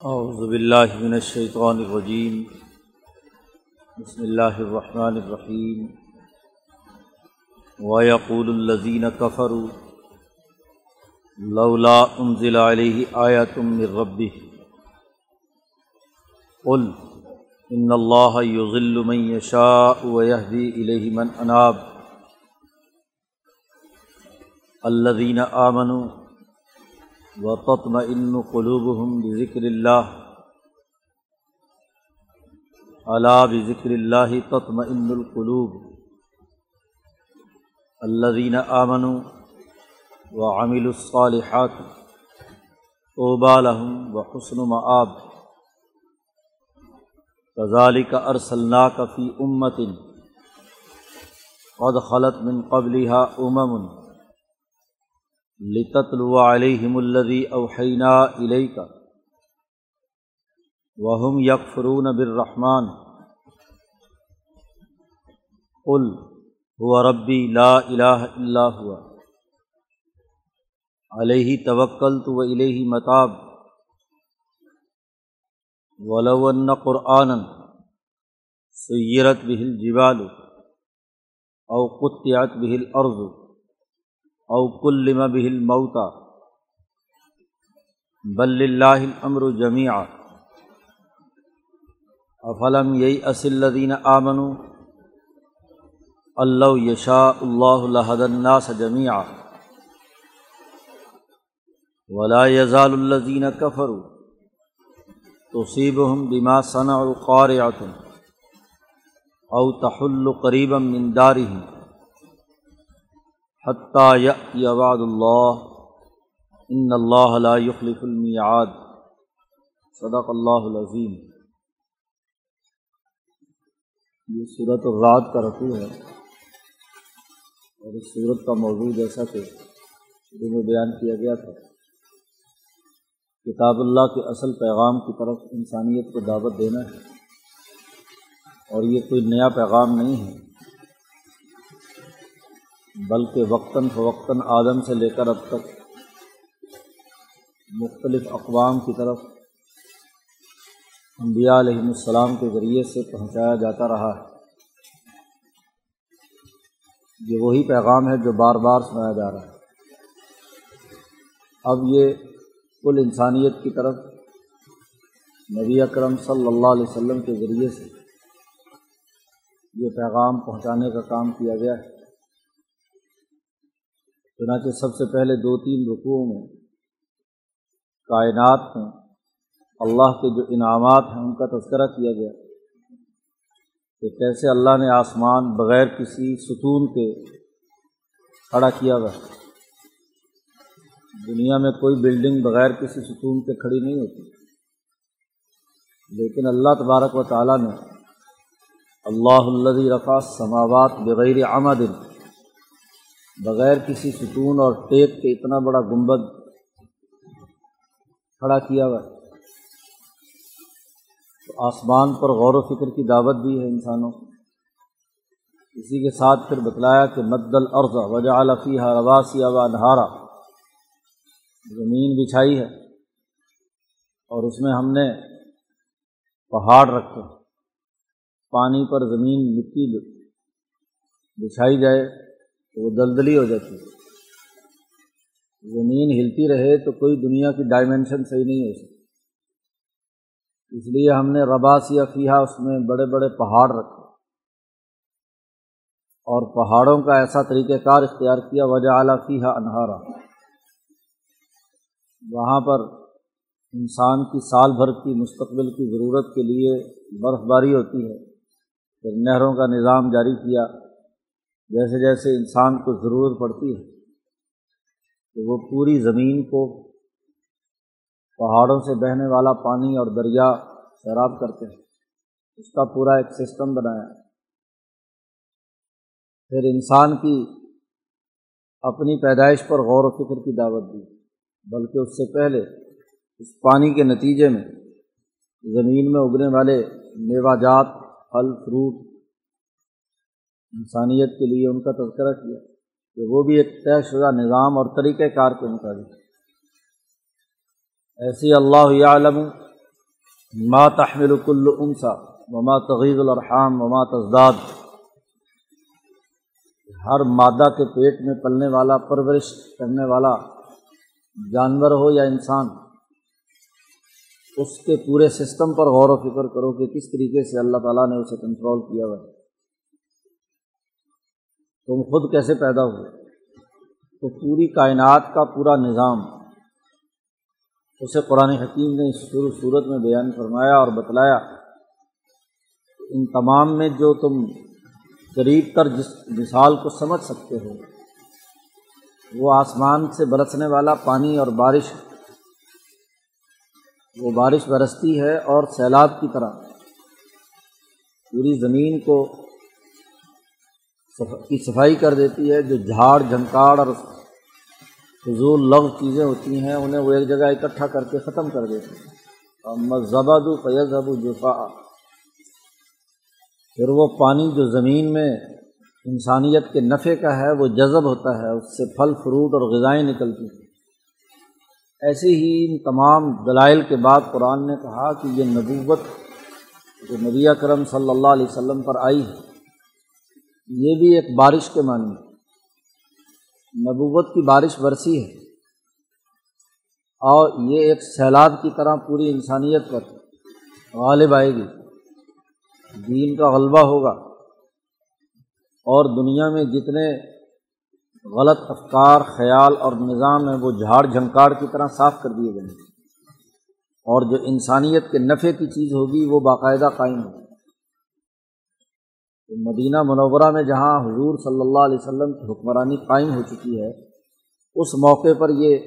اعوذ باللہ من الشیطان الرجیم بسم اللہ الرحمن الرحیم ویقول الذین كفروا لولا انزل علیہ آیات من ربہ قل ان اللہ یضل من یشاء ویہدی الیہ من اناب الذین آمنوا و تطم ان قلوبہم بذکر اللہ علا بذکر اللہ تطم ان القلوب. الذین آمنوا و الصالحات طوبى لهم و حسن معاب كذلك ارسلناك في امة قد خلت من قبلها امم لتتلو علیہم الذی اوحینا الیک وهم یکفرون بالرحمن قل هو ربی لا الہ الا هو علیہ توکلت و الیہ متاب ولو ان سیرت به الجبال او قطعت به الارض او کلم به الموتا بل اللہ الامر جميعا افلم یئی الذین آمنوا؟ اللہ یشاء اللہ لہد الناس جميعا ولا يزال الذین كفروا تصيبهم بما صنعوا قارعة. او تحل قریبا من دارهم حتیٰ یواد اللہ ان اللہ لا يخلف المیعاد صدق اللہ العظیم یہ صورت الرات کا رقو ہے اور اس صورت کا موضوع جیسا کہ شروع میں بیان کیا گیا تھا، کتاب اللہ کے اصل پیغام کی طرف انسانیت کو دعوت دینا ہے اور یہ کوئی نیا پیغام نہیں ہے۔ بلکہ وقتاً فوقتاً آدم سے لے کر اب تک مختلف اقوام کی طرف انبیاء علیہم السلام کے ذریعے سے پہنچایا جاتا رہا ہے۔ یہ وہی پیغام ہے جو بار بار سنایا جا رہا ہے۔ اب یہ کل انسانیت کی طرف نبی اکرم صلی اللہ علیہ وسلم کے ذریعے سے یہ پیغام پہنچانے کا کام کیا گیا ہے۔ چنانچہ سب سے پہلے دو تین رقوع میں کائنات میں اللہ کے جو انعامات ہیں، ان کا تذکرہ کیا گیا۔ کہ کیسے اللہ نے آسمان بغیر کسی ستون کے کھڑا کیا ہوا دنیا میں کوئی بلڈنگ بغیر کسی ستون کے کھڑی نہیں ہوتی۔ لیکن اللہ تبارک و تعالیٰ نے، اللہ الدی رفا سماوات بغیر آمدن بغیر کسی ستون اور ٹیک کے اتنا بڑا گنبد کھڑا کیا ہوا تو آسمان پر غور و فکر کی دعوت دی ہے انسانوں کو۔ اسی کے ساتھ پھر بتلایا کہ مد العرض وجہ الفیہ رواسی و انہارا۔ زمین بچھائی ہے اور اس میں ہم نے پہاڑ رکھے۔ پانی پر زمین مٹی بچھائی جائے۔ تو وہ دلدلی ہو جاتی ہے۔ زمین ہلتی رہے تو کوئی دنیا کی ڈائمنشن صحیح نہیں ہو سکتی۔ اس لیے ہم نے رباس یا فیحا اس میں بڑے بڑے پہاڑ رکھے۔ اور پہاڑوں کا ایسا طریقہ کار اختیار کیا وجہ اعلیٰ فیحا انہارا۔ وہاں پر انسان کی سال بھر کی مستقبل کی ضرورت کے لیے برف باری ہوتی ہے۔ پھر نہروں کا نظام جاری کیا۔ جیسے جیسے انسان کو ضرورت پڑتی ہے کہ وہ پوری زمین کو پہاڑوں سے بہنے والا پانی اور دریا سیراب کرتے ہیں۔ اس کا پورا ایک سسٹم بنایا۔ پھر انسان کی اپنی پیدائش پر غور و فکر کی دعوت دی، بلکہ اس سے پہلے اس پانی کے نتیجے میں زمین میں اگنے والے میوہ جات، پھل، فروٹ انسانیت کے لیے ان کا تذکرہ کیا کہ وہ بھی ایک طے شدہ نظام اور طریقۂ کار کے مطابق۔ ایسی اللہ عالم ما تحمل کل انسا وما تغیر الرحام وما تزداد۔ ہر مادہ کے پیٹ میں پلنے والا، پرورش کرنے والا جانور ہو یا انسان، اس کے پورے سسٹم پر غور و فکر کرو کہ کس طریقے سے اللہ تعالیٰ نے اسے کنٹرول کیا ہوا ہے۔ تم خود کیسے پیدا ہوئے؟ تو پوری کائنات کا پورا نظام۔ اسے قرآن حکیم نے اس شروع صورت میں بیان فرمایا اور بتلایا ان تمام میں جو تم قریب تر جس مثال کو سمجھ سکتے ہو، وہ آسمان سے برسنے والا پانی اور بارش وہ بارش برستی ہے اور سیلاب کی طرح۔ پوری زمین کو کی صفائی کر دیتی ہے، جو جھاڑ، جھنکاڑ اور فضول لغ چیزیں ہوتی ہیں، انہیں وہ ایک جگہ اکٹھا کر کے ختم کر دیتے ہیں۔ اور مذہبہ دو فیض ابو جفا پھر وہ پانی جو زمین میں انسانیت کے نفع کا ہے، وہ جذب ہوتا ہے، اس سے پھل، فروٹ اور غذائیں نکلتی ہیں۔ ایسے ہی ان تمام دلائل کے بعد قرآن نے کہا کہ یہ نبوت جو نبی کرم صلی اللہ علیہ وسلم پر آئی ہے یہ بھی ایک بارش کے معنی نبوت کی بارش برسی ہے۔ اور یہ ایک سیلاب کی طرح پوری انسانیت پر غالب آئے گی۔ دین کا غلبہ ہوگا۔ اور دنیا میں جتنے غلط افکار، خیال اور نظام ہیں، وہ جھاڑ جھنکاڑ کی طرح صاف کر دیے گئے اور جو انسانیت کے نفع کی چیز ہوگی، وہ باقاعدہ قائم ہوگی۔ مدینہ منورہ میں جہاں حضور صلی اللہ علیہ وسلم کی حکمرانی قائم ہو چکی ہے، اس موقع پر یہ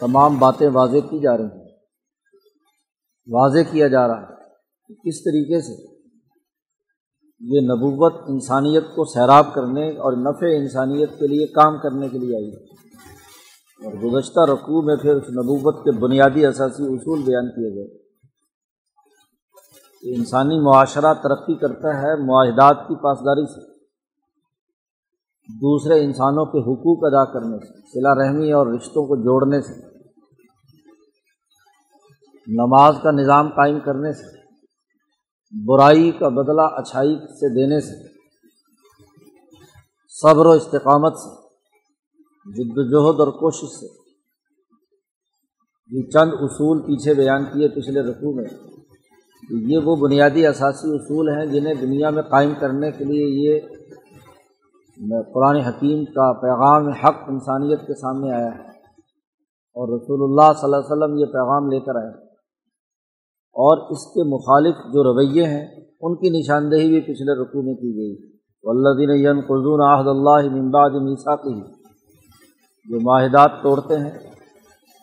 تمام باتیں واضح کی جا رہی ہیں۔ واضح کیا جا رہا ہے کہ کس طریقے سے یہ نبوت انسانیت کو سیراب کرنے اور نفع انسانیت کے لیے کام کرنے کے لیے آئی ہے۔ اور گزشتہ رقوع میں پھر اس نبوت کے بنیادی اثاثی اصول بیان کیے گئے۔ کہ انسانی معاشرہ ترقی کرتا ہے معاہدات کی پاسداری سے، دوسرے انسانوں کے حقوق ادا کرنے سے صلا رحمی اور رشتوں کو جوڑنے سے، نماز کا نظام قائم کرنے سے، برائی کا بدلہ اچھائی سے دینے سے، صبر و استقامت سے، جد وجہد اور کوشش سے۔ یہ چند اصول پیچھے بیان کیے پچھلے رقوع میں یہ وہ بنیادی اثاثی اصول ہیں جنہیں دنیا میں قائم کرنے کے لیے یہ قرآن حکیم کا پیغام حق انسانیت کے سامنے آیا ہے اور رسول اللہ صلی اللہ علیہ وسلم یہ پیغام لے کر آئے اور اس کے مخالف جو رویے ہیں، ان کی نشاندہی بھی پچھلے رقوع میں کی گئی۔ اللہ دین عہد اللہ ممباد میسا کی جو معاہدات توڑتے ہیں،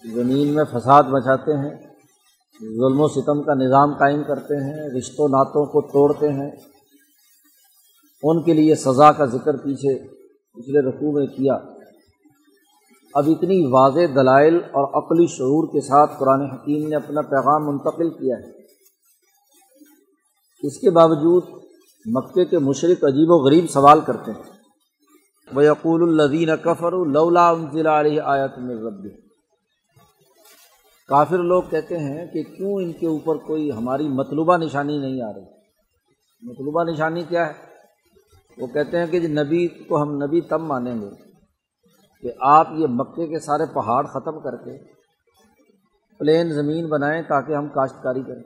زمین میں فساد مچاتے ہیں ظلم و ستم کا نظام قائم کرتے ہیں، رشتوں نعتوں کو توڑتے ہیں۔ ان کے لیے سزا کا ذکر پیچھے پچھلے رقوع میں کیا۔ اب اتنی واضح دلائل اور عقلی شعور کے ساتھ قرآن حکیم نے اپنا پیغام منتقل کیا ہے۔ اس کے باوجود مکے کے مشرق عجیب و غریب سوال کرتے ہیں۔ وہ الدین کفر اللہ علیہ آیت میں رب کافر لوگ کہتے ہیں کہ کیوں ان کے اوپر کوئی ہماری مطلوبہ نشانی نہیں آ رہی؟ مطلوبہ نشانی کیا ہے؟ وہ کہتے ہیں کہ جی نبی کو ہم نبی تب مانیں گے کہ آپ یہ مکے کے سارے پہاڑ ختم کر کے پلین زمین بنائیں تاکہ ہم کاشتکاری کریں۔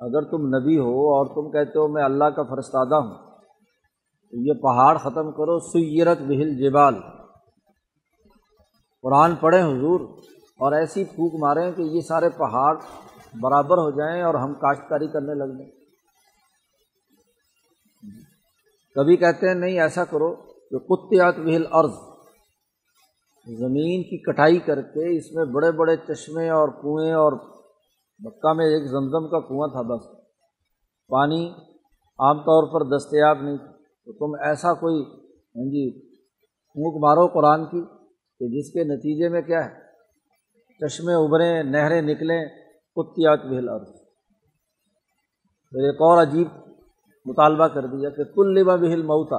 اگر تم نبی ہو اور تم کہتے ہو میں اللہ کا فرستادہ ہوں، تو یہ پہاڑ ختم کرو، سیرت بہل جبال۔ قرآن پڑھیں حضور اور ایسی پھونک ماریں کہ یہ سارے پہاڑ برابر ہو جائیں اور ہم کاشتکاری کرنے لگ جائیں۔ کبھی کہتے ہیں نہیں، ایسا کرو کہ کتیات بہل عرض زمین کی کٹائی کر کے اس میں بڑے بڑے چشمے اور کنویں اور مکہ میں ایک زمزم کا کنواں تھا بس۔ پانی عام طور پر دستیاب نہیں تو تم ایسا کوئی ہاں جی پھونک مارو قرآن کی کہ جس کے نتیجے میں کیا ہے؟ چشمے ابھریں نہریں نکلیں، کتیات بہل عرض پھر ایک اور عجیب مطالبہ کر دیا کہ کل لبا بہل موتا،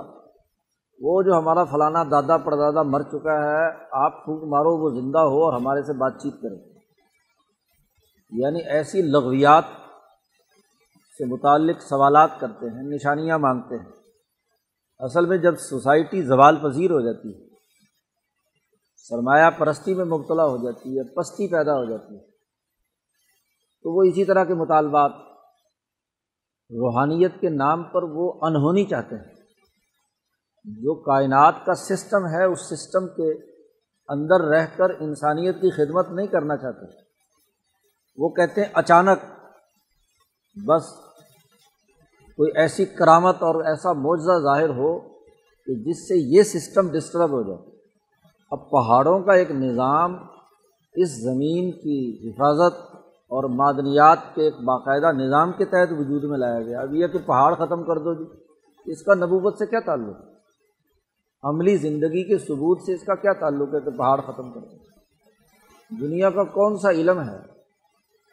وہ جو ہمارا فلانا دادا پردادا مر چکا ہے، آپ پھونک مارو، وہ زندہ ہو اور ہمارے سے بات چیت کرے یعنی ایسی لغویات سے متعلق سوالات کرتے ہیں، نشانیاں مانگتے ہیں۔ اصل میں جب سوسائٹی زوال پذیر ہو جاتی ہے سرمایہ پرستی میں مبتلا ہو جاتی ہے، پستی پیدا ہو جاتی ہے۔ تو وہ اسی طرح کے مطالبات، روحانیت کے نام پر وہ انہونی چاہتے ہیں۔ جو کائنات کا سسٹم ہے، اس سسٹم کے اندر رہ کر انسانیت کی خدمت نہیں کرنا چاہتے۔ وہ کہتے ہیں، اچانک بس کوئی ایسی کرامت اور ایسا معجزہ ظاہر ہو کہ جس سے یہ سسٹم ڈسٹرب ہو جائے۔ اب پہاڑوں کا ایک نظام اس زمین کی حفاظت اور معدنیات کے ایک باقاعدہ نظام کے تحت وجود میں لایا گیا۔ اب یہ کہ پہاڑ ختم کر دو جی۔ اس کا نبوت سے کیا تعلق؟ ہے عملی زندگی کے ثبوت سے اس کا کیا تعلق ہے کہ پہاڑ ختم کر دو؟ دنیا کا کون سا علم ہے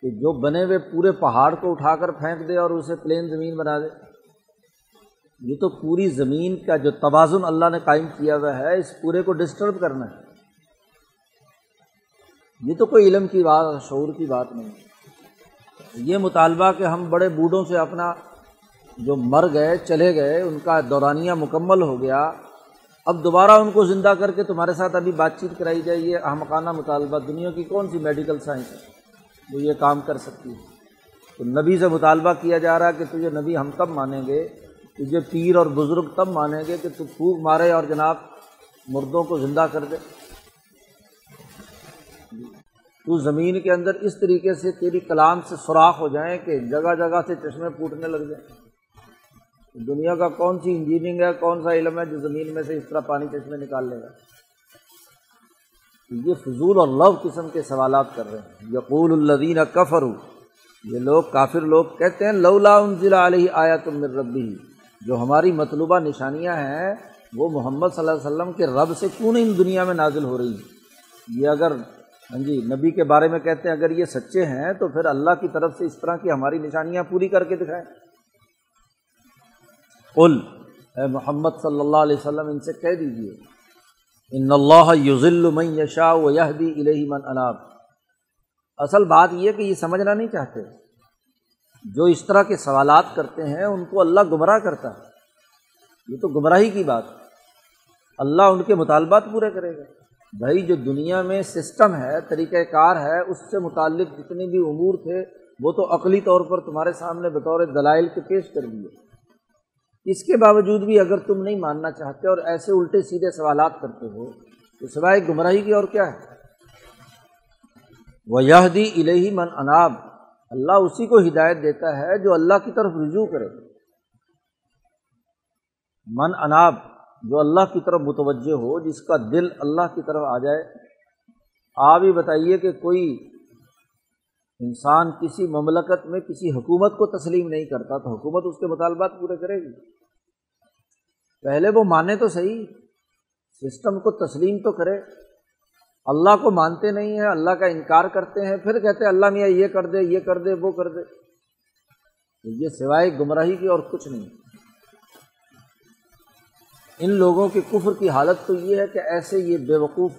کہ جو بنے ہوئے پورے پہاڑ کو اٹھا کر پھینک دے اور اسے پلین زمین بنا دے؟ یہ تو پوری زمین کا جو توازن اللہ نے قائم کیا ہوا ہے، اس پورے کو ڈسٹرب کرنا ہے۔ یہ تو کوئی علم کی بات، شعور کی بات نہیں۔ یہ مطالبہ کہ ہم بڑے بوڑھوں سے اپنا جو مر گئے، چلے گئے، ان کا دورانیہ مکمل ہو گیا۔ اب دوبارہ ان کو زندہ کر کے تمہارے ساتھ ابھی بات چیت کرائی جائے، یہ احمقانہ مطالبہ دنیا کی کون سی میڈیکل سائنس ہے؟ جو یہ کام کر سکتی ہے۔ تو نبی سے مطالبہ کیا جا رہا ہے کہ تجھے نبی ہم تب مانیں گے؟ تجھے پیر اور بزرگ تب مانیں گے کہ تو پھوک مارے اور جناب مردوں کو زندہ کر دے۔ تو زمین کے اندر اس طریقے سے تیری کلام سے سوراخ ہو جائیں کہ جگہ جگہ سے چشمے پھوٹنے لگ جائیں۔ دنیا کا کون سی انجینئرنگ ہے، کون سا علم ہے جو زمین میں سے اس طرح پانی چشمے نکال لے گا؟ یہ فضول اور لو قسم کے سوالات کر رہے ہیں۔ یقول الدین کفر یہ لوگ کافر لوگ کہتے ہیں، لولا ضلع علیہ آیا تم ربی جو ہماری مطلوبہ نشانیاں ہیں، وہ محمد صلی اللہ علیہ وسلم کے رب سے کیوں نہیں دنیا میں نازل ہو رہی؟ ہیں یہ اگر ہاں جی نبی کے بارے میں کہتے ہیں، اگر یہ سچے ہیں تو پھر اللہ کی طرف سے اس طرح کی ہماری نشانیاں پوری کر کے دکھائیں۔ قل، اے محمد صلی اللہ علیہ وسلم، ان سے کہہ دیجیے ان اللہ یوزل من یشا و یہدی الہی من اناب۔ اصل بات یہ کہ یہ سمجھنا نہیں چاہتے۔ جو اس طرح کے سوالات کرتے ہیں، ان کو اللہ گمراہ کرتا ہے۔ یہ تو گمراہی کی بات اللہ ان کے مطالبات پورے کرے گا۔ بھائی، جو دنیا میں سسٹم ہے طریقۂ کار ہے، اس سے متعلق جتنے بھی امور تھے، وہ تو عقلی طور پر تمہارے سامنے بطور دلائل کے پیش کر دیے۔ اس کے باوجود بھی اگر تم نہیں ماننا چاہتے اور ایسے الٹے سیدھے سوالات کرتے ہو، تو سوائے گمراہی کی اور کیا ہے؟ وہ یہ دی الہی من اناب اللہ اسی کو ہدایت دیتا ہے جو اللہ کی طرف رجوع کرے۔ من اناب، جو اللہ کی طرف متوجہ ہو، جس کا دل اللہ کی طرف آ جائے۔ آپ ہی بتائیے کہ کوئی انسان کسی مملکت میں کسی حکومت کو تسلیم نہیں کرتا، تو حکومت اس کے مطالبات پورے کرے گی۔ پہلے وہ مانے تو صحیح، سسٹم کو تسلیم تو کرے۔ اللہ کو مانتے نہیں ہیں، اللہ کا انکار کرتے ہیں، پھر کہتے اللہ میاں یہ کر دے، یہ کر دے، وہ کر دے۔ یہ سوائے گمراہی کی اور کچھ نہیں۔ ان لوگوں کے کفر کی حالت تو یہ ہے کہ ایسے یہ بے وقوف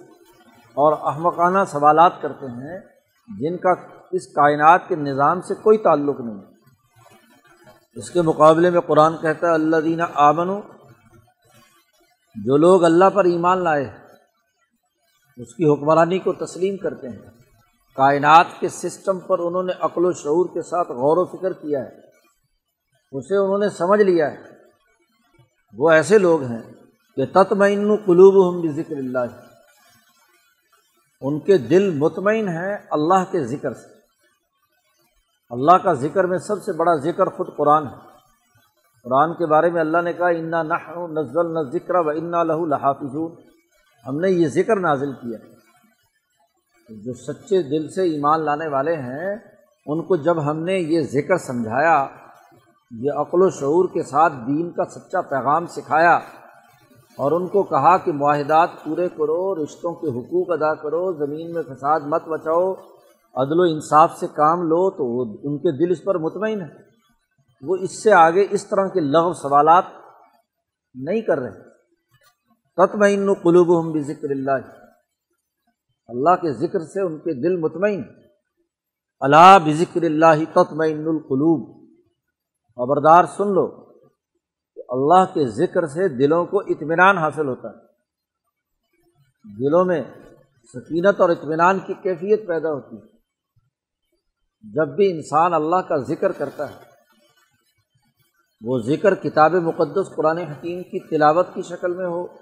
اور احمقانہ سوالات کرتے ہیں جن کا اس کائنات کے نظام سے کوئی تعلق نہیں۔ اس کے مقابلے میں قرآن کہتا ہے اللہ دینہ آمن جو لوگ اللہ پر ایمان لائے اس کی حکمرانی کو تسلیم کرتے ہیں۔ کائنات کے سسٹم پر انہوں نے عقل و شعور کے ساتھ غور و فکر کیا ہے۔ اسے انہوں نے سمجھ لیا ہے۔ وہ ایسے لوگ ہیں کہ تطمئن قلوب ہم ذکر اللہ۔ ان کے دل مطمئن ہیں اللہ کے ذکر سے۔ اللہ کا ذکر میں سب سے بڑا ذکر خود قرآن ہے۔ قرآن کے بارے میں اللہ نے کہا، انا نہ نزل نہ ذکر و انا لہو لحافظ ہم نے یہ ذکر نازل کیا جو سچے دل سے ایمان لانے والے ہیں، ان کو جب ہم نے یہ ذکر سمجھایا، یہ عقل و شعور کے ساتھ دین کا سچا پیغام سکھایا اور ان کو کہا کہ معاہدات پورے کرو، رشتوں کے حقوق ادا کرو، زمین میں فساد مت بچاؤ عدل و انصاف سے کام لو، تو وہ ان کے دل اس پر مطمئن ہے۔ وہ اس سے آگے اس طرح کے لغ سوالات نہیں کر رہے۔ تطمئن قلوب ہم بھی ذکر اللہ۔ اللہ کے ذکر سے ان کے دل مطمئن۔ اللہ بذکر اللہ تطمئن القلوب۔ خبردار سن لو کہ اللہ کے ذکر سے دلوں کو اطمینان حاصل ہوتا ہے۔ دلوں میں سکینت اور اطمینان کی کیفیت پیدا ہوتی ہے۔ جب بھی انسان اللہ کا ذکر کرتا ہے، وہ ذکر کتاب مقدس قرآن حکیم کی تلاوت کی شکل میں ہو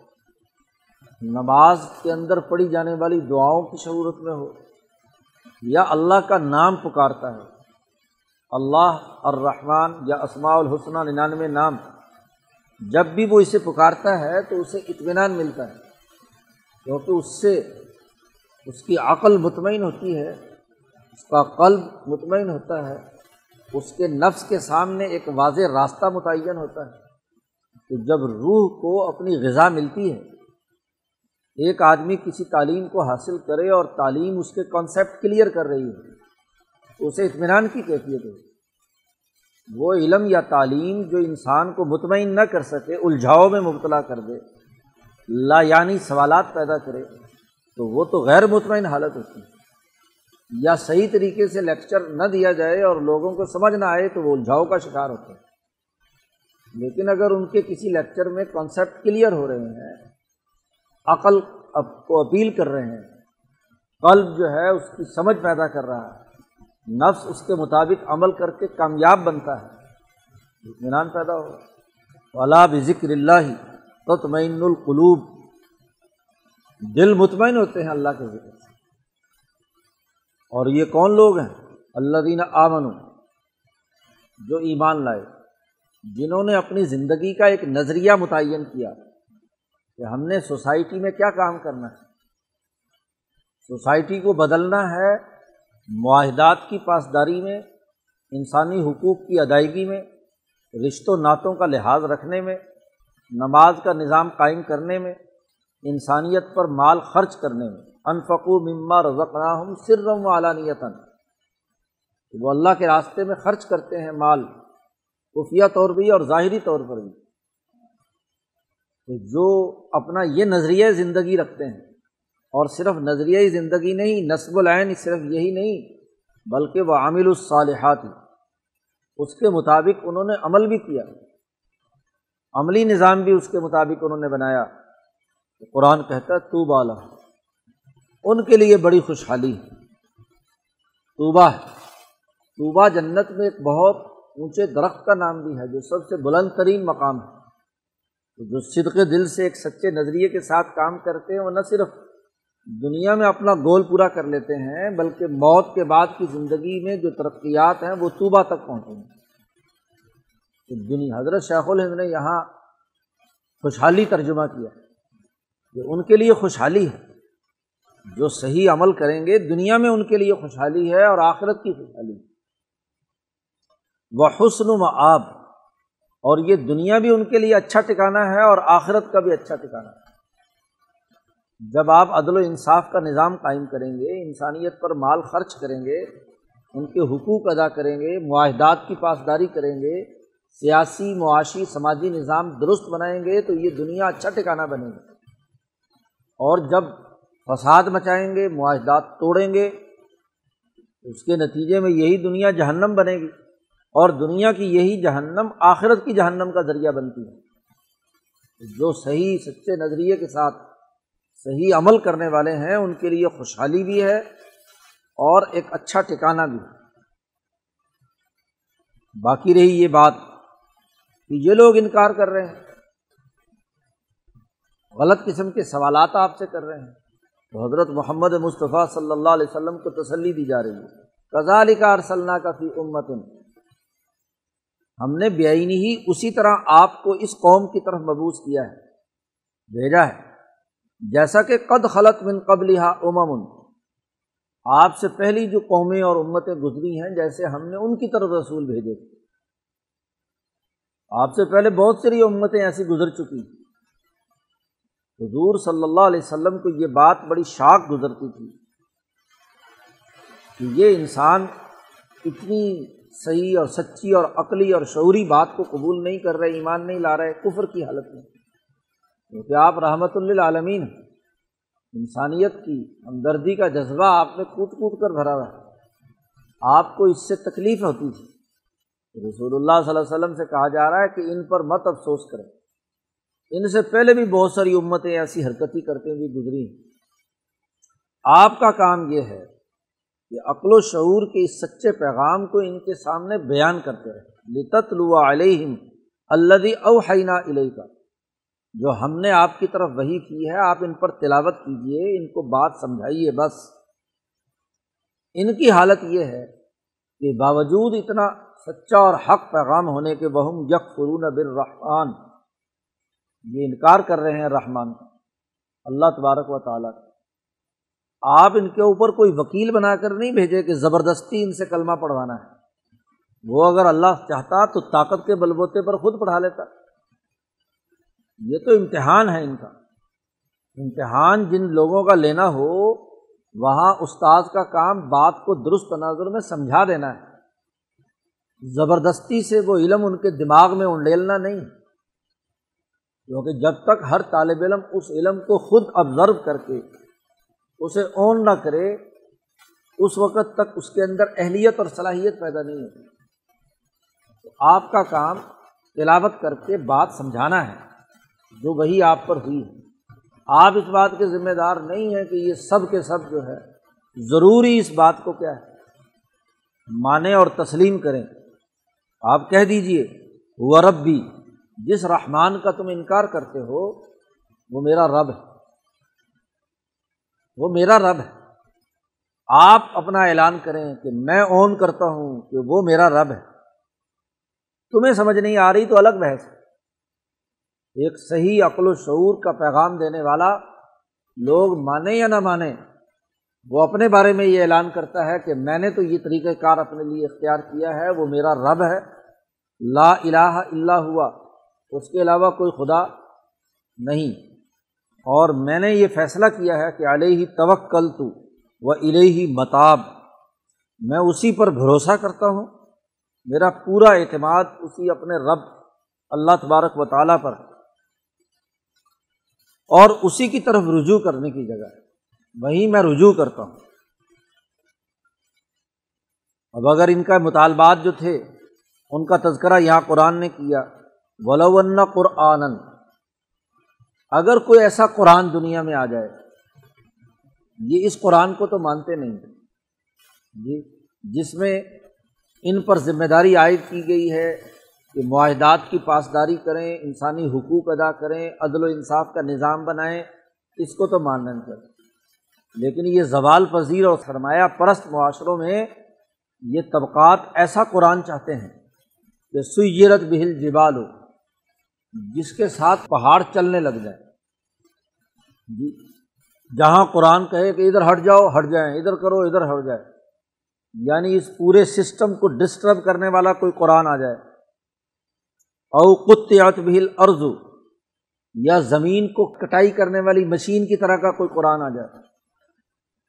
نماز کے اندر پڑھی جانے والی دعاؤں کی شعورت میں ہو یا اللہ کا نام پکارتا ہے۔ اللہ الرحمن یا اسماع الحسنہ ننانوے نام۔ جب بھی وہ اسے پکارتا ہے تو اسے اطمینان ملتا ہے۔ کیونکہ اس سے اس کی عقل مطمئن ہوتی ہے، اس کا قلب مطمئن ہوتا ہے، اس کے نفس کے سامنے ایک واضح راستہ متعین ہوتا ہے۔ کہ جب روح کو اپنی غذا ملتی ہے ایک آدمی کسی تعلیم کو حاصل کرے اور تعلیم اس کے کانسیپٹ کلیئر کر رہی ہے تو اسے اطمینان کی کیفیت ہے۔ وہ علم یا تعلیم جو انسان کو مطمئن نہ کر سکے، الجھاؤ میں مبتلا کر دے، لا یعنی سوالات پیدا کرے، تو وہ تو غیر مطمئن حالت ہوتی ہے۔ یا صحیح طریقے سے لیکچر نہ دیا جائے اور لوگوں کو سمجھ نہ آئے، تو وہ الجھاؤ کا شکار ہوتے ہیں۔ لیکن اگر ان کے کسی لیکچر میں کانسیپٹ کلیئر ہو رہے ہیں عقل کو اپیل کر رہے ہیں۔ قلب جو ہے، اس کی سمجھ پیدا کر رہا ہے۔ نفس اس کے مطابق عمل کر کے کامیاب بنتا ہے۔ اطمینان پیدا ہو۔ اللہ بذکر اللہ تطمئن القلوب۔ دل مطمئن ہوتے ہیں اللہ کے ذکر سے۔ اور یہ کون لوگ ہیں؟ اللہ دین آمن جو ایمان لائے۔ جنہوں نے اپنی زندگی کا ایک نظریہ متعین کیا۔ کہ ہم نے سوسائٹی میں کیا کام کرنا ہے؟ سوسائٹی کو بدلنا ہے معاہدات کی پاسداری میں، انسانی حقوق کی ادائیگی میں رشتوں نعتوں کا لحاظ رکھنے میں، نماز کا نظام قائم کرنے میں، انسانیت پر مال خرچ کرنے میں۔ انفقو مما رزقناہم سرم و علانیتاً۔ وہ اللہ کے راستے میں خرچ کرتے ہیں مال، خفیہ طور بھی اور ظاہری طور پر بھی۔ تو جو اپنا یہ نظریہ زندگی رکھتے ہیں، اور صرف نظریہ زندگی نہیں، نصب العین صرف یہی نہیں، بلکہ وہ عامل الصالحات اس کے مطابق انہوں نے عمل بھی کیا۔ عملی نظام بھی اس کے مطابق انہوں نے بنایا۔ قرآن کہتا ہے تو بالا ان کے لیے بڑی خوشحالی۔ ہے طوبہ ہے طوبہ جنت میں ایک بہت اونچے درخت کا نام بھی ہے، جو سب سے بلند ترین مقام ہے۔ جو صدق دل سے ایک سچے نظریے کے ساتھ کام کرتے ہیں، وہ نہ صرف دنیا میں اپنا گول پورا کر لیتے ہیں، بلکہ موت کے بعد کی زندگی میں جو ترقیات ہیں، وہ طوبہ تک پہنچے ہیں۔ دنیا حضرت شیخ الہند نے یہاں خوشحالی ترجمہ کیا، کہ ان کے لیے خوشحالی ہے۔ جو صحیح عمل کریں گے، دنیا میں ان کے لیے خوشحالی ہے اور آخرت کی خوشحالی ہے۔ وہ حسن و آب اور یہ دنیا بھی ان کے لیے اچھا ٹکانا ہے اور آخرت کا بھی اچھا ٹکانا ہے۔ جب آپ عدل و انصاف کا نظام قائم کریں گے، انسانیت پر مال خرچ کریں گے، ان کے حقوق ادا کریں گے، معاہدات کی پاسداری کریں گے، سیاسی، معاشی، سماجی نظام درست بنائیں گے، تو یہ دنیا اچھا ٹھکانا بنے گا۔ اور جب فساد مچائیں گے، معاہدات توڑیں گے، اس کے نتیجے میں یہی دنیا جہنم بنے گی۔ اور دنیا کی یہی جہنم آخرت کی جہنم کا ذریعہ بنتی ہے۔ جو صحیح سچے نظریے کے ساتھ صحیح عمل کرنے والے ہیں، ان کے لیے خوشحالی بھی ہے اور ایک اچھا ٹھکانا بھی ہے۔ باقی رہی یہ بات کہ یہ لوگ انکار کر رہے ہیں۔ غلط قسم کے سوالات آپ سے کر رہے ہیں۔ تو حضرت محمد مصطفیٰ صلی اللہ علیہ وسلم کو تسلی دی جا رہی ہے۔ کزال کا ارسلنا کا فی امت ہم نے بے ہی اسی طرح آپ کو اس قوم کی طرف مبوس کیا ہے۔ بھیجا ہے۔ جیسا کہ قد خلط من قبل امم۔ آپ سے پہلی جو قومیں اور امتیں گزری ہیں، جیسے ہم نے ان کی طرف رسول بھیجے۔ تھے آپ سے پہلے بہت ساری امتیں ایسی گزر چکی۔ حضور صلی اللہ علیہ وسلم کو یہ بات بڑی شاک گزرتی تھی کہ یہ انسان اتنی صحیح اور سچی اور عقلی اور شعوری بات کو قبول نہیں کر رہے، ایمان نہیں لا رہے، کفر کی حالت میں۔ کیونکہ آپ رحمۃ للعالمین انسانیت کی ہمدردی کا جذبہ آپ نے کود کود کر بھرا ہوا ہے۔ آپ کو اس سے تکلیف ہوتی تھی۔ رسول اللہ صلی اللہ علیہ وسلم سے کہا جا رہا ہے کہ ان پر مت افسوس کریں۔ ان سے پہلے بھی بہت ساری امتیں ایسی حرکتیں کرتے ہوئی گزری آپ کا کام یہ ہے کہ عقل و شعور کے اس سچے پیغام کو ان کے سامنے بیان کرتے رہے۔ لطت لوا علیہم الدی اوحینہ علیہ کا جو ہم نے آپ کی طرف وہی کی ہے، آپ ان پر تلاوت کیجیے ان کو بات سمجھائیے بس۔ ان کی حالت یہ ہے کہ باوجود اتنا سچا اور حق پیغام ہونے کے بہم یک فرون بر یہ انکار کر رہے ہیں رحمان۔ کا اللہ تبارک و تعالیٰ۔ کا آپ ان کے اوپر کوئی وکیل بنا کر نہیں بھیجے کہ زبردستی ان سے کلمہ پڑھوانا ہے۔ وہ اگر اللہ چاہتا تو طاقت کے بلبوتے پر خود پڑھا لیتا۔ یہ تو امتحان ہے ان کا۔ امتحان جن لوگوں کا لینا ہو، وہاں استاد کا کام بات کو درست تناظر میں سمجھا دینا ہے۔ زبردستی سے وہ علم ان کے دماغ میں انڈیلنا نہیں۔ کیونکہ جب تک ہر طالب علم اس علم کو خود آبزرو کر کے اسے اون نہ کرے، اس وقت تک اس کے اندر اہلیت اور صلاحیت پیدا نہیں ہوتی۔ تو آپ کا کام تلاوت کر کے بات سمجھانا ہے، جو وہی آپ پر ہوئی ہے۔ آپ اس بات کے ذمہ دار نہیں ہیں کہ یہ سب کے سب جو ہے، ضروری اس بات کو کیا ہے؟ مانیں اور تسلیم کریں۔ آپ کہہ دیجیے وہ رب بھی جس رحمان کا تم انکار کرتے ہو، وہ میرا رب ہے۔ وہ میرا رب ہے۔ آپ اپنا اعلان کریں کہ میں اون کرتا ہوں کہ وہ میرا رب ہے۔ تمہیں سمجھ نہیں آ رہی تو الگ بحث۔ ہے ایک صحیح عقل و شعور کا پیغام دینے والا لوگ مانیں یا نہ مانیں وہ اپنے بارے میں یہ اعلان کرتا ہے کہ میں نے تو یہ طریقۂ کار اپنے لیے اختیار کیا ہے، وہ میرا رب ہے۔ لا الہ الا ہوا، اس کے علاوہ کوئی خدا نہیں۔ اور میں نے یہ فیصلہ کیا ہے کہ علیہ ہی توکل تو و علیہ متاب میں اسی پر بھروسہ کرتا ہوں۔ میرا پورا اعتماد اسی اپنے رب، اللہ تبارک و تعالیٰ پر اور اسی کی طرف رجوع کرنے کی جگہ ہے۔ وہیں میں رجوع کرتا ہوں۔ اب اگر ان کا مطالبات جو تھے، ان کا تذکرہ یہاں قرآن نے کیا ولون قرآن اگر کوئی ایسا قرآن دنیا میں آ جائے، یہ اس قرآن کو تو مانتے نہیں۔ جی جس میں ان پر ذمہ داری عائد کی گئی ہے کہ معاہدات کی پاسداری کریں، انسانی حقوق ادا کریں، عدل و انصاف کا نظام بنائیں، اس کو تو ماننا نہیں کریں لیکن یہ زوال پذیر اور سرمایہ پرست معاشروں میں یہ طبقات ایسا قرآن چاہتے ہیں کہ سیرت بہل جبال ہو جس کے ساتھ پہاڑ چلنے لگ جائے جی جہاں قرآن کہے کہ ادھر ہٹ جاؤ، ہٹ جائیں، ادھر کرو، ادھر ہٹ جائے یعنی اس پورے سسٹم کو ڈسٹرب کرنے والا کوئی قرآن آ جائے۔ او اوقت بھیل ارضو یا زمین کو کٹائی کرنے والی مشین کی طرح کا کوئی قرآن آ جائے۔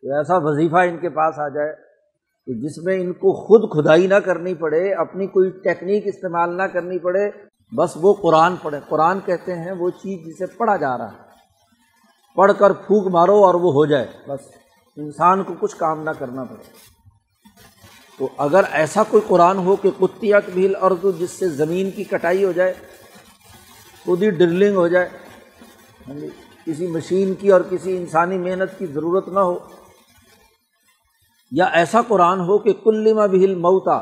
تو ایسا وظیفہ ان کے پاس آ جائے کہ جس میں ان کو خود کھدائی نہ کرنی پڑے، اپنی کوئی ٹیکنیک استعمال نہ کرنی پڑے بس وہ قرآن پڑھے قرآن کہتے ہیں وہ چیز جسے پڑھا جا رہا ہے۔ پڑھ کر پھونک مارو اور وہ ہو جائے۔ بس انسان کو کچھ کام نہ کرنا پڑے۔ تو اگر ایسا کوئی قرآن ہو کہ کتیات بھیل عرض جس سے زمین کی کٹائی ہو جائے، خود ہی ڈرلنگ ہو جائے یعنی کسی مشین کی اور کسی انسانی محنت کی ضرورت نہ ہو، یا ایسا قرآن ہو کہ کلما بھیل موتا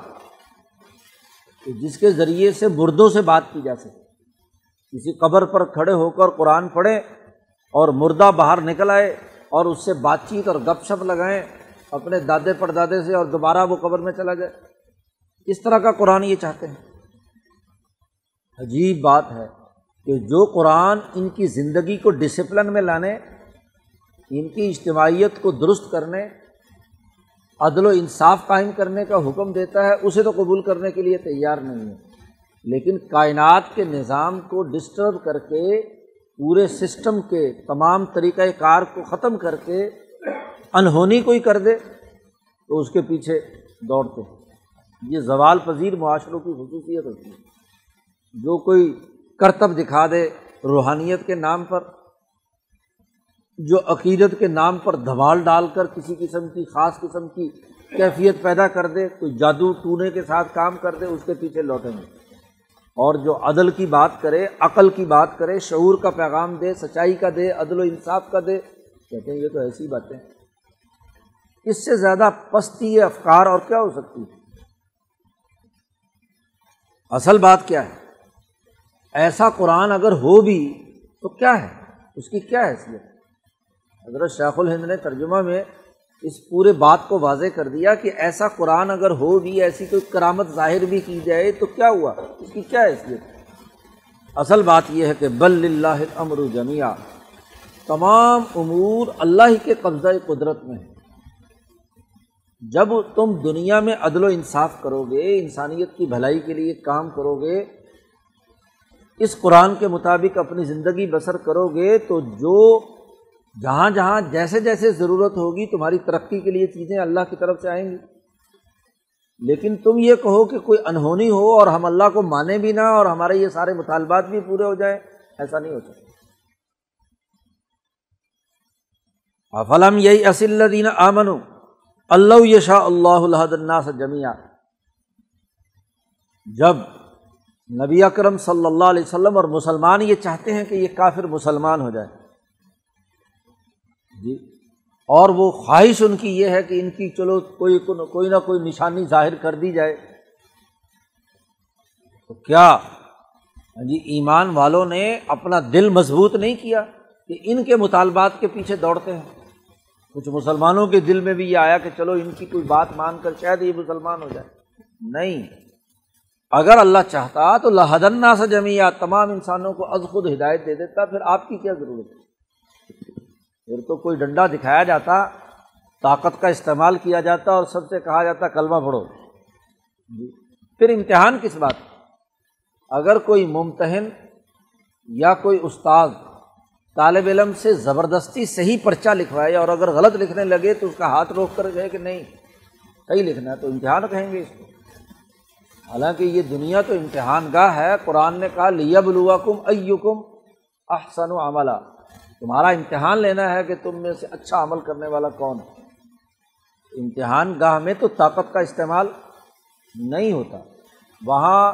جس کے ذریعے سے مردوں سے بات کی جا سکے۔ کسی قبر پر کھڑے ہو کر قرآن پڑھیں اور مردہ باہر نکل آئے اور اس سے بات چیت اور گپ شپ لگائیں اپنے دادے پردادے سے اور دوبارہ وہ قبر میں چلا جائے۔ اس طرح کا قرآن یہ چاہتے ہیں۔ عجیب بات ہے کہ جو قرآن ان کی زندگی کو ڈسپلن میں لانے، ان کی اجتماعیت کو درست کرنے عدل و انصاف قائم کرنے کا حکم دیتا ہے، اسے تو قبول کرنے کے لیے تیار نہیں ہے۔ لیکن کائنات کے نظام کو ڈسٹرب کر کے، پورے سسٹم کے تمام طریقۂ کار کو ختم کر کے انہونی کوئی کر دے تو اس کے پیچھے دوڑتے ہیں۔ یہ زوال پذیر معاشروں کی خصوصیت ہوتی ہے۔ جو کوئی کرتب دکھا دے روحانیت کے نام پر جو عقیدت کے نام پر دھمال ڈال کر کسی قسم کی خاص قسم کی کیفیت پیدا کر دے، کوئی جادو ٹونے کے ساتھ کام کر دے، اس کے پیچھے لوٹیں گے۔ اور جو عدل کی بات کرے، عقل کی بات کرے، شعور کا پیغام دے، سچائی کا دے، عدل و انصاف کا دے، کہتے ہیں یہ تو ایسی باتیں اس سے زیادہ پستی افکار اور کیا ہو سکتی؟ ہے اصل بات کیا ہے؟ ایسا قرآن اگر ہو بھی تو کیا ہے؟ اس کی کیا حیثیت؟ حضرت شیخ الہند نے ترجمہ میں اس پورے بات کو واضح کر دیا کہ ایسا قرآن اگر ہو بھی ایسی کوئی کرامت ظاہر بھی کی جائے تو کیا ہوا؟ اس کی کیا حیثیت؟ اصل بات یہ ہے کہ بل اللہ امر جمیا تمام امور اللہ ہی کے قبضۂ قدرت میں ہے جب تم دنیا میں عدل و انصاف کرو گے انسانیت کی بھلائی کے لیے کام کرو گے اس قرآن کے مطابق اپنی زندگی بسر کرو گے تو جو جہاں جہاں جیسے جیسے ضرورت ہوگی تمہاری ترقی کے لیے چیزیں اللہ کی طرف سے آئیں گی۔ لیکن تم یہ کہو کہ کوئی انہونی ہو اور ہم اللہ کو مانیں بھی نہ اور ہمارے یہ سارے مطالبات بھی پورے ہو جائیں، ایسا نہیں ہو سکتا۔ افلم یہی اصل دین آمن اللہ یشا اللہ اللہ سے جمیا جب نبی اکرم صلی اللہ علیہ وسلم اور مسلمان یہ چاہتے ہیں کہ یہ کافر مسلمان ہو جائے جی۔ اور وہ خواہش ان کی یہ ہے کہ ان کی چلو کوئی کوئی نہ کوئی نشانی ظاہر کر دی جائے۔ تو کیا؟ ہاں جی ایمان والوں نے اپنا دل مضبوط نہیں کیا کہ ان کے مطالبات کے پیچھے دوڑتے ہیں۔ کچھ مسلمانوں کے دل میں بھی یہ آیا کہ چلو ان کی کوئی بات مان کر شاید یہ مسلمان ہو جائے۔ نہیں۔ اگر اللہ چاہتا تو لہدنا سے جمیا تمام انسانوں کو از خود ہدایت دے دیتا، پھر آپ کی کیا ضرورت ہے؟ پھر تو کوئی ڈنڈا دکھایا جاتا، طاقت کا استعمال کیا جاتا اور سب سے کہا جاتا کلمہ پڑھو۔ جی پھر امتحان کس بات؟ اگر کوئی ممتحن یا کوئی استاد طالب علم سے زبردستی صحیح پرچہ لکھوائے اور اگر غلط لکھنے لگے تو اس کا ہاتھ روک کر گئے کہ نہیں، صحیح لکھنا ہے تو امتحان کہیں گے اس کو۔ حالانکہ یہ دنیا تو امتحان گاہ ہے، قرآن نے کہا لیا بلوا کم ایکم احسن و عملہ تمہارا امتحان لینا ہے کہ تم میں سے اچھا عمل کرنے والا کون ہے؟ امتحان گاہ میں تو طاقت کا استعمال نہیں ہوتا۔ وہاں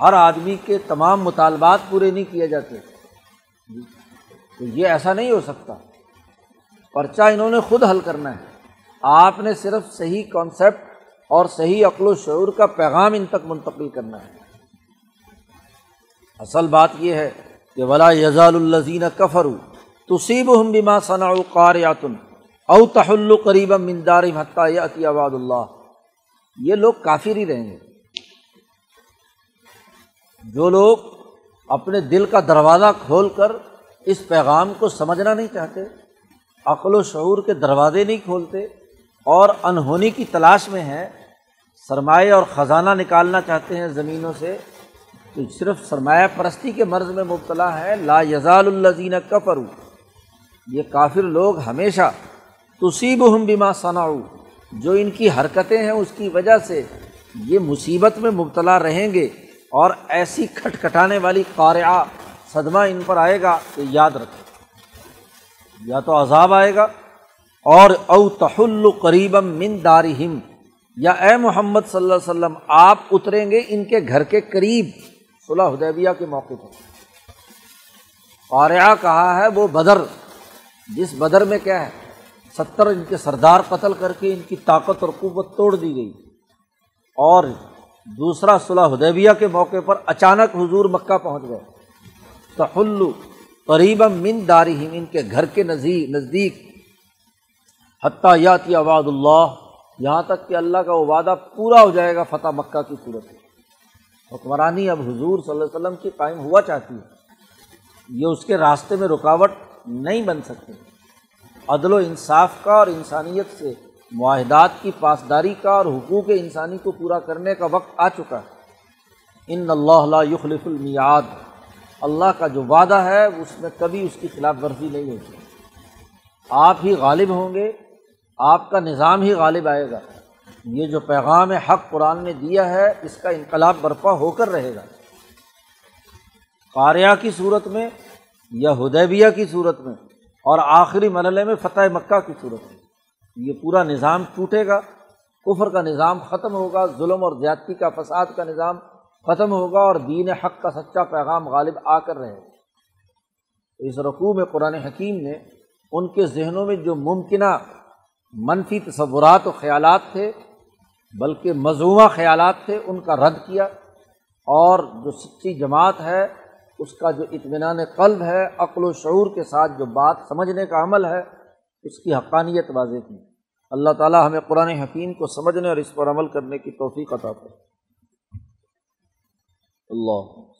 ہر آدمی کے تمام مطالبات پورے نہیں کیے جاتے۔ تو یہ ایسا نہیں ہو سکتا۔ پرچہ انہوں نے خود حل کرنا ہے۔ آپ نے صرف صحیح کانسیپٹ اور صحیح عقل و شعور کا پیغام ان تک منتقل کرنا ہے۔ اصل بات یہ ہے کہ ولا یزال الزین کفر تصیب ہم بما ثنا قاریاتن او تحل قریب مندار حتیہ آباد اللہ یہ لوگ کافر ہی رہیں گے۔ جو لوگ اپنے دل کا دروازہ کھول کر اس پیغام کو سمجھنا نہیں چاہتے، عقل و شعور کے دروازے نہیں کھولتے اور انہونی کی تلاش میں ہیں، سرمایہ اور خزانہ نکالنا چاہتے ہیں زمینوں سے، تو صرف سرمایہ پرستی کے مرض میں مبتلا ہے لا یزال الزین کفرو یہ کافر لوگ ہمیشہ تصیب ہم بیما ثناؤ جو ان کی حرکتیں ہیں اس کی وجہ سے یہ مصیبت میں مبتلا رہیں گے اور ایسی کھٹکھٹانے والی قارعہ صدمہ ان پر آئے گا کہ یاد رکھیں۔ یا تو عذاب آئے گا اور او تحل قریبم من دارہم، یا اے محمد صلی اللہ علیہ وسلم، آپ اتریں گے ان کے گھر کے قریب۔ صلاح حدیبیہ کے موقع پر۔ قارعہ کہا ہے وہ بدر جس بدر میں کیا ہے، ستر ان کے سردار قتل کر کے ان کی طاقت اور قوت توڑ دی گئی۔ اور دوسرا صلاح حدیبیہ کے موقع پر اچانک حضور مکہ پہنچ گئے۔ تحلو قریب من داری ان کے گھر کے نزدیک نزدیک۔ حتیٰ یاتی آباد اللہ، یہاں تک کہ اللہ کا وہ وعدہ پورا ہو جائے گا، فتح مکہ کی صورت میں۔ حکمرانی اب حضور صلی اللہ علیہ وسلم کی قائم ہوا چاہتی ہے۔ یہ اس کے راستے میں رکاوٹ نہیں بن سکتی عدل و انصاف کا اور انسانیت سے معاہدات کی پاسداری کا اور حقوق انسانی کو پورا کرنے کا وقت آ چکا۔ ہے ان اللہ یخلف المیاد اللہ کا جو وعدہ ہے، اس میں کبھی اس کی خلاف ورزی نہیں ہوتی۔ آپ ہی غالب ہوں گے، آپ کا نظام ہی غالب آئے گا۔ یہ جو پیغام حق قرآن نے دیا ہے، اس کا انقلاب برپا ہو کر رہے گا۔ قاریہ کی صورت میں یا ہدیبیہ کی صورت میں اور آخری مرحلے میں فتح مکہ کی صورت میں۔ یہ پورا نظام ٹوٹے گا، کفر کا نظام ختم ہوگا، ظلم اور زیادتی کا، فساد کا نظام ختم ہوگا اور دین حق کا سچا پیغام غالب آ کر رہے گا۔ اس رقوع میں قرآن حکیم نے ان کے ذہنوں میں جو ممکنہ منفی تصورات و خیالات تھے، بلکہ مضموعہ خیالات تھے، ان کا رد کیا اور جو سچی جماعت ہے اس کا جو اطمینان قلب ہے، عقل و شعور کے ساتھ جو بات سمجھنے کا عمل ہے، اس کی حقانیت واضح کی۔ اللہ تعالیٰ ہمیں قرآن حکیم کو سمجھنے اور اس پر عمل کرنے کی توفیق عطا کر اللہ۔